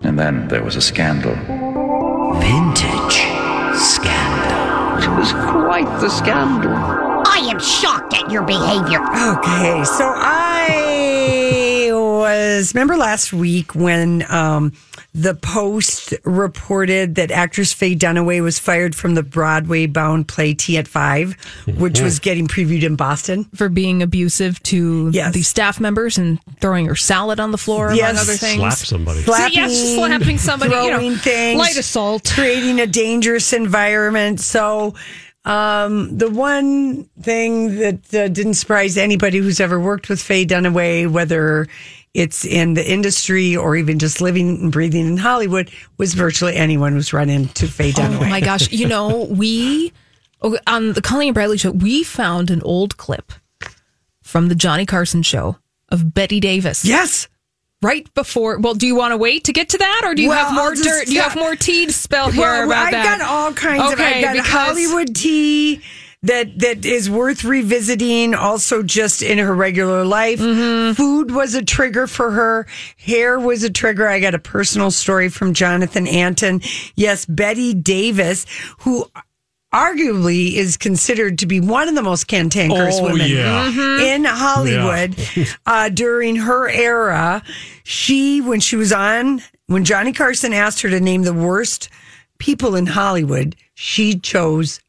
And then there was a scandal. Vintage scandal. It was quite the scandal. I am shocked at your behavior. Okay, so I was remember last week when um, the Post reported that actress Faye Dunaway was fired from the Broadway bound play Tea at Five, which was getting previewed in Boston. for being abusive to Yes. the staff members and throwing her salad on the floor, among Yes. other things. Slap somebody. Slapping, yes, slapping somebody, you know, throwing things, light assault. creating a dangerous environment. So, um, the one thing that uh, didn't surprise anybody who's ever worked with Faye Dunaway, whether it's in the industry or even just living and breathing in Hollywood, was virtually anyone who's run into Faye oh Dunaway. Oh my gosh! You know, we oh, on the Colleen and Bradley show, we found an old clip from the Johnny Carson show of Bette Davis. Yes. right before. Well, do you want to wait to get to that, or do you Well, have more just- dirt? Do you have more tea to spell here Well, about I've that? got all kinds of. I've got Hollywood tea that that is worth revisiting. Also, just in her regular life, Mm-hmm. food was a trigger for her. Hair was a trigger. I got a personal story from Jonathan Anton. Yes, Bette Davis, who. Arguably is considered to be one of the most cantankerous Oh, women yeah. Mm-hmm. in Hollywood uh, during her era. She, when she was on, when Johnny Carson asked her to name the worst people in Hollywood, she chose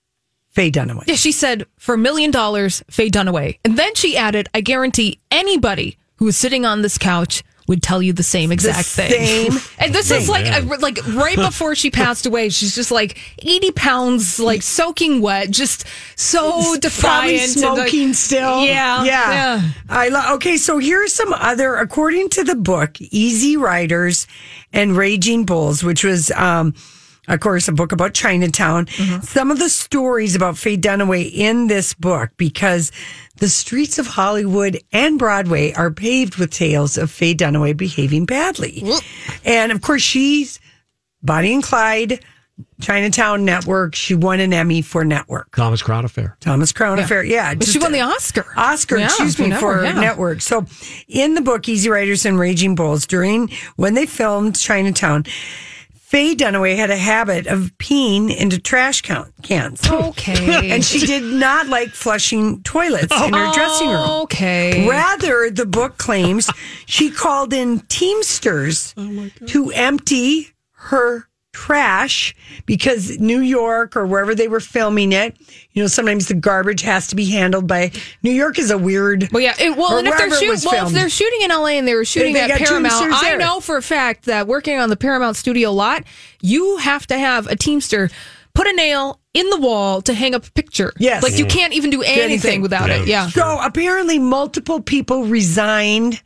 Faye Dunaway. Yeah, she said for a million dollars, Faye Dunaway, and then she added, "I guarantee anybody who is sitting on this couch." Would tell you the same exact thing. same and this is thing. like a, like right before she passed away. She's just like eighty pounds, like soaking wet, just so Probably defiant, and, like- smoking still. Yeah, yeah. yeah. I lo- okay. So here's some other, according to the book, Easy Riders and Raging Bulls, which was, um, of course, a book about Chinatown. Mm-hmm. Some of the stories about Faye Dunaway in this book, because the streets of Hollywood and Broadway are paved with tales of Faye Dunaway behaving badly. And of course, she's Bonnie and Clyde, Chinatown Network. She won an Emmy for Network. Thomas Crown Affair. Thomas Crown Affair. Yeah. But she won the Oscar. Oscar, Yeah, excuse me, for for Network, yeah. network. So in the book, Easy Riders and Raging Bulls, during when they filmed Chinatown, Faye Dunaway had a habit of peeing into trash count, cans. Okay. and she did not like flushing toilets in her dressing room. Okay. Rather, the book claims she called in Teamsters oh to empty her trash because New York or wherever they were filming it, you know, sometimes the garbage has to be handled by New York is a weird. Well, yeah. It, well, and if they're wherever it shooting, well, if they're shooting in LA and they were shooting they at Paramount, I know for a fact that working on the Paramount Studio lot, you have to have a Teamster put a nail in the wall to hang up a picture. Yes. like you mm. can't even do anything, anything. without it. Yeah. So apparently, multiple people resigned.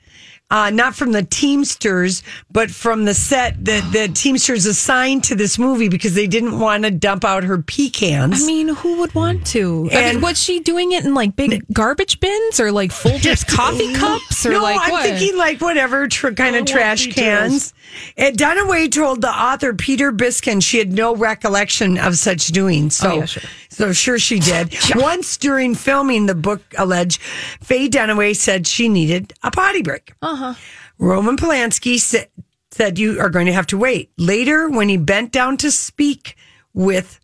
Uh, not from the Teamsters, but from the set that the Teamsters assigned to this movie because they didn't want to dump out her pecans. I mean, who would want to? I And- mean, was she doing it in like big garbage bins or like Folgers coffee cups or no, like I'm what? thinking like whatever tr- kind of trash cans. And Dunaway told the author Peter Biskind she had no recollection of such doing. So, Oh, yeah, sure. So sure she did. Once during filming, the book alleged Faye Dunaway said she needed a potty break. Uh huh. Roman Polanski said said you are going to have to wait. Later, when he bent down to speak with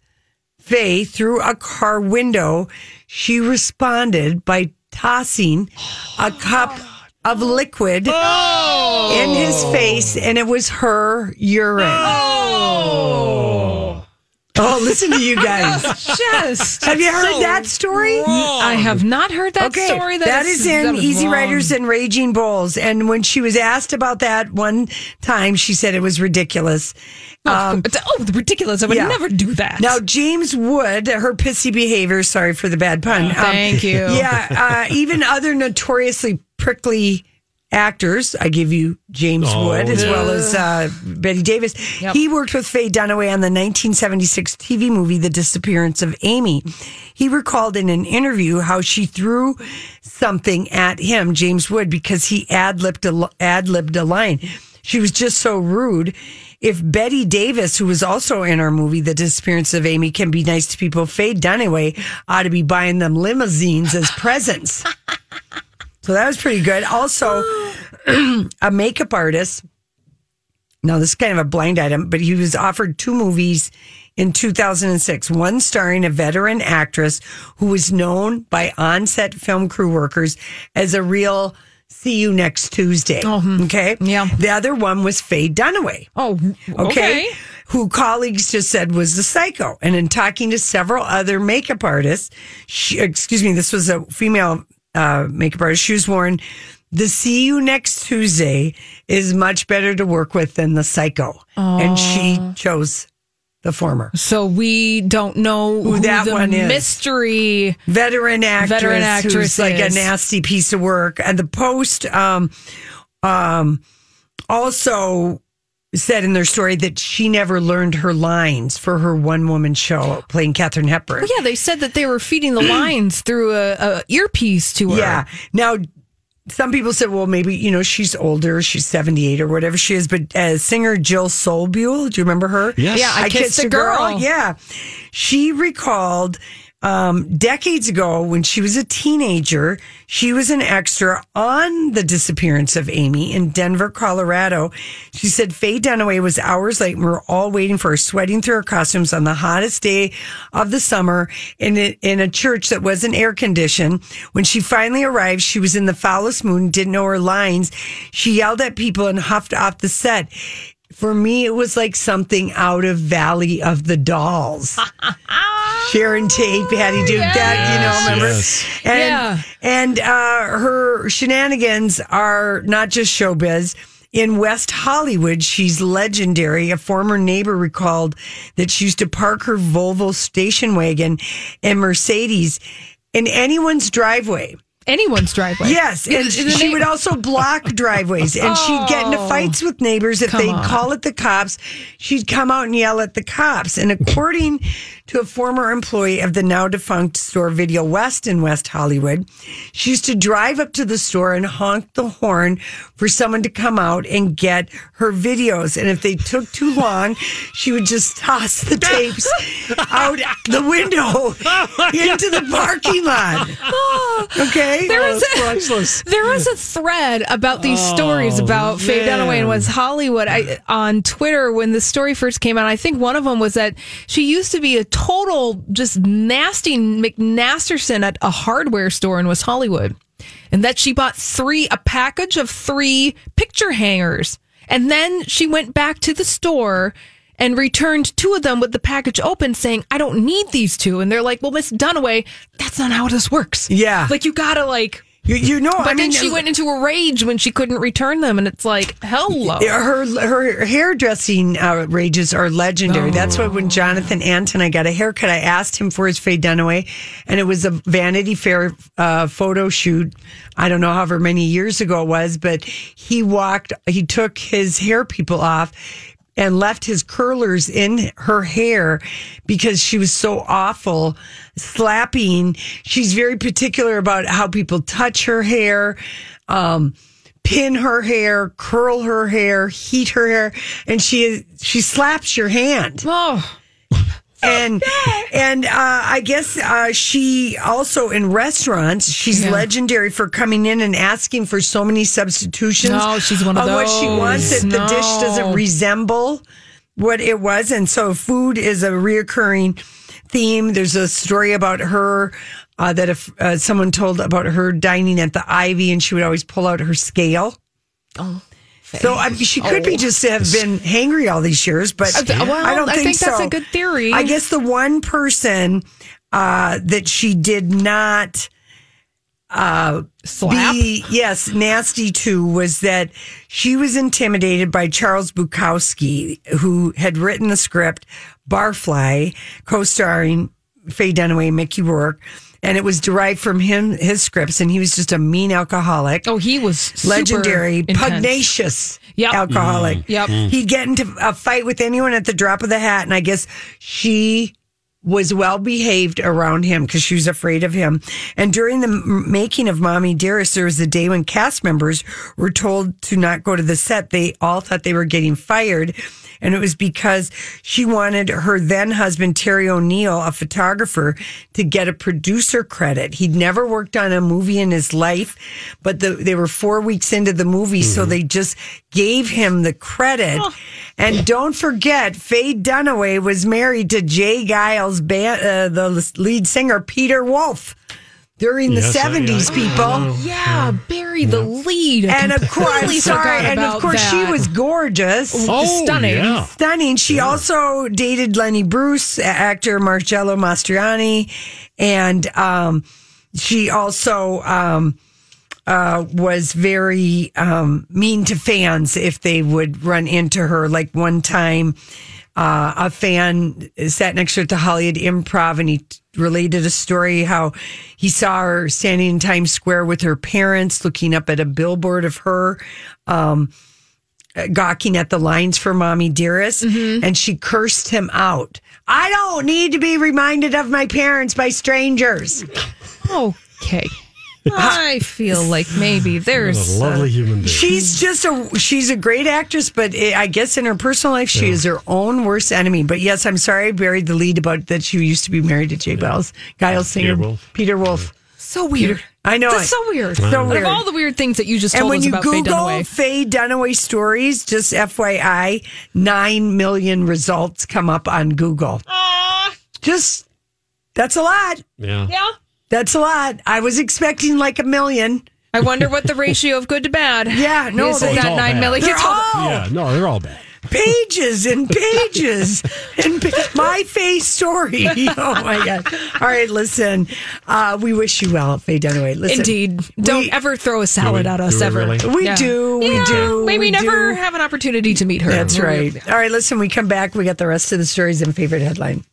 Faye through a car window, she responded by tossing a cup of liquid in his face, and it was her urine. Oh, listen to you guys. Just Have you heard so that story? I have not heard that okay, story. that is, in that is Easy wrong. Riders and Raging Bulls. And when she was asked about that one time, she said it was ridiculous. Oh, it's- oh, ridiculous! I would yeah. never do that. Now, James Wood, her pissy behavior, sorry for the bad pun. um, Thank you. Yeah, uh, even other notoriously prickly actors, I give you James Wood as well as uh, Bette Davis. Yep. He worked with Faye Dunaway on the 1976 TV movie The Disappearance of Aimee. He recalled in an interview how she threw something at him, James Wood, because he ad libbed a, ad-libbed a line. She was just so rude. If Bette Davis, who was also in our movie, The Disappearance of Aimee, can be nice to people, Faye Dunaway ought to be buying them limousines as presents. so that was pretty good. Also, a makeup artist. Now, this is kind of a blind item, but he was offered two movies in 2006. One starring a veteran actress who was known by on-set film crew workers as a real "See you next Tuesday." Oh, hmm. okay, Yeah. The other one was Faye Dunaway. oh, Okay. okay. Who colleagues just said was the psycho. And in talking to several other makeup artists, she, excuse me, this was a female uh, makeup artist. She was warned the see you next Tuesday is much better to work with than the psycho. And she chose the former. So we don't know who, that the one is. mystery. Veteran actress, Veteran actress who's like a nasty piece of work. And the post um, um, also said in their story that she never learned her lines for her one woman show playing Katharine Hepburn. Well, yeah, they said that they were feeding the lines through a, a earpiece to her. Yeah. Now, some people said, well, maybe, you know, she's older, she's 78 or whatever she is, but uh, singer Jill Sobule, do you remember her? Yes. Yeah, I Kissed a Girl. Yeah. She recalled um, decades ago when she was a teenager, she was an extra on the disappearance of Aimee in Denver, Colorado. She said Faye Dunaway was hours late and we were all waiting for her, sweating through her costumes on the hottest day of the summer in a, in a church that wasn't air conditioned. When she finally arrived, she was in the foulest mood, didn't know her lines. She yelled at people and huffed off the set. For me, it was like something out of Valley of the Dolls. Sharon Tate, Patty Duke, that, you know, remember? yes. And, Yeah. and uh, her shenanigans are not just showbiz. In West Hollywood, she's legendary. A former neighbor recalled that she used to park her Volvo station wagon and Mercedes in anyone's driveway. Anyone's driveway. Yes, and In- in the she would also block driveways, and she'd get into oh. fights with neighbors if they'd on. call it the cops. She'd come out and yell at the cops. And according to a former employee of the now defunct store Video West in West Hollywood, she used to drive up to the store and honk the horn for someone to come out and get her videos. And if they took too long, she would just toss the tapes out the window oh into the parking lot. Okay, There oh, was, a, priceless. there was a thread about these oh, stories about Faye Dunaway in West Hollywood I, on Twitter when the story first came out. I think one of them was that she used to be a total just nasty McNasterson at a hardware store in West Hollywood, and that she bought three a package of three picture hangers, and then she went back to the store. And returned two of them with the package open, saying, "I don't need these two. And they're like, "Well, Miss Dunaway, that's not how this works. Yeah. like you gotta like You, you know, but I then mean, she went into a rage when she couldn't return them, and it's like, hello. her her hairdressing outrages are legendary. That's why when Jonathan Anton I got a haircut, I asked him for his Faye Dunaway, and it was a Vanity Fair uh, photo shoot. I don't know however many years ago it was, but he walked, he took his hair people off. And left his curlers in her hair because she was so awful slapping. She's very particular about how people touch her hair. Um, pin her hair, curl her hair, heat her hair, and she she slaps your hand. Oh, and and uh, I guess uh, she also in restaurants she's Yeah. legendary for coming in and asking for so many substitutions. No, she's one of on what she wants that the dish doesn't resemble what it was, and so food is a reoccurring theme. There's a story about her. Uh, that if uh, someone told about her dining at the Ivy, and she would always pull out her scale. So I mean, she could be just have been hangry all these years, but Uh, well, I don't I think, think that's so. a good theory. I guess the one person uh, that she did not Slap. be yes nasty to was that she was intimidated by Charles Bukowski, who had written the script Barfly, co-starring Faye Dunaway and Mickey Rourke. And it was derived from him, his scripts, and he was just a mean alcoholic oh, he was legendary, pugnacious Yep. alcoholic. Mm-hmm. Yep. He'd get into a fight with anyone at the drop of the hat. And I guess she was well behaved around him because she was afraid of him. And during the m- making of Mommy Dearest, there was a day when cast members were told to not go to the set. They all thought they were getting fired. And it was because she wanted her then husband, Terry O'Neill, a photographer, to get a producer credit. He'd never worked on a movie in his life, but the, they were four weeks into the movie, so they just gave him the credit. And don't forget, Faye Dunaway was married to J. Geils, band, uh, the lead singer, Peter Wolf. During the Yes, 70s, yeah. people. Yeah, bury the lead. And of course, I'm sorry, and of about course, she was gorgeous. Oh, stunning. yeah. stunning. She also dated Lenny Bruce, actor Marcello Mastroianni, and um, she also um, uh, was very um, mean to fans if they would run into her. Like one time, uh, a fan sat next to her at the Hollywood Improv, and he t- related a story how he saw her standing in Times Square with her parents, looking up at a billboard of her. Um, gawking at the lines for Mommy Dearest, and she cursed him out. I don't need to be reminded of my parents by strangers. Okay. I feel like maybe What there's a lovely human being. She's just a she's a great actress, but i I guess in her personal life she is her own worst enemy. But yes, I'm sorry I buried the lead about that she used to be married to J. Geils, Geils singer Wolf. Peter Wolf. so weird. I know That's it. so weird. So Out of all the weird things that you just And when us you about Faye Google Dunaway. Faye Dunaway stories, just FYI, nine million results come up on Google. Just that's a lot. yeah. Yeah. That's a lot. I was expecting like a million. I wonder what the ratio of good to bad. Yeah, no, is they- it it's that all nine bad. million? They're all- all Yeah, no, they're all bad. pages and pages and pa- my face story. Oh my god! All right, listen. Uh, we wish you well, Faye Dunaway. Listen, Indeed. Don't we- ever throw a salad we- at us do we ever. really? We Yeah. do. We Yeah, do. Maybe we never do. have an opportunity to meet her. That's right. All right, listen. We come back. We got the rest of the stories and favorite headline.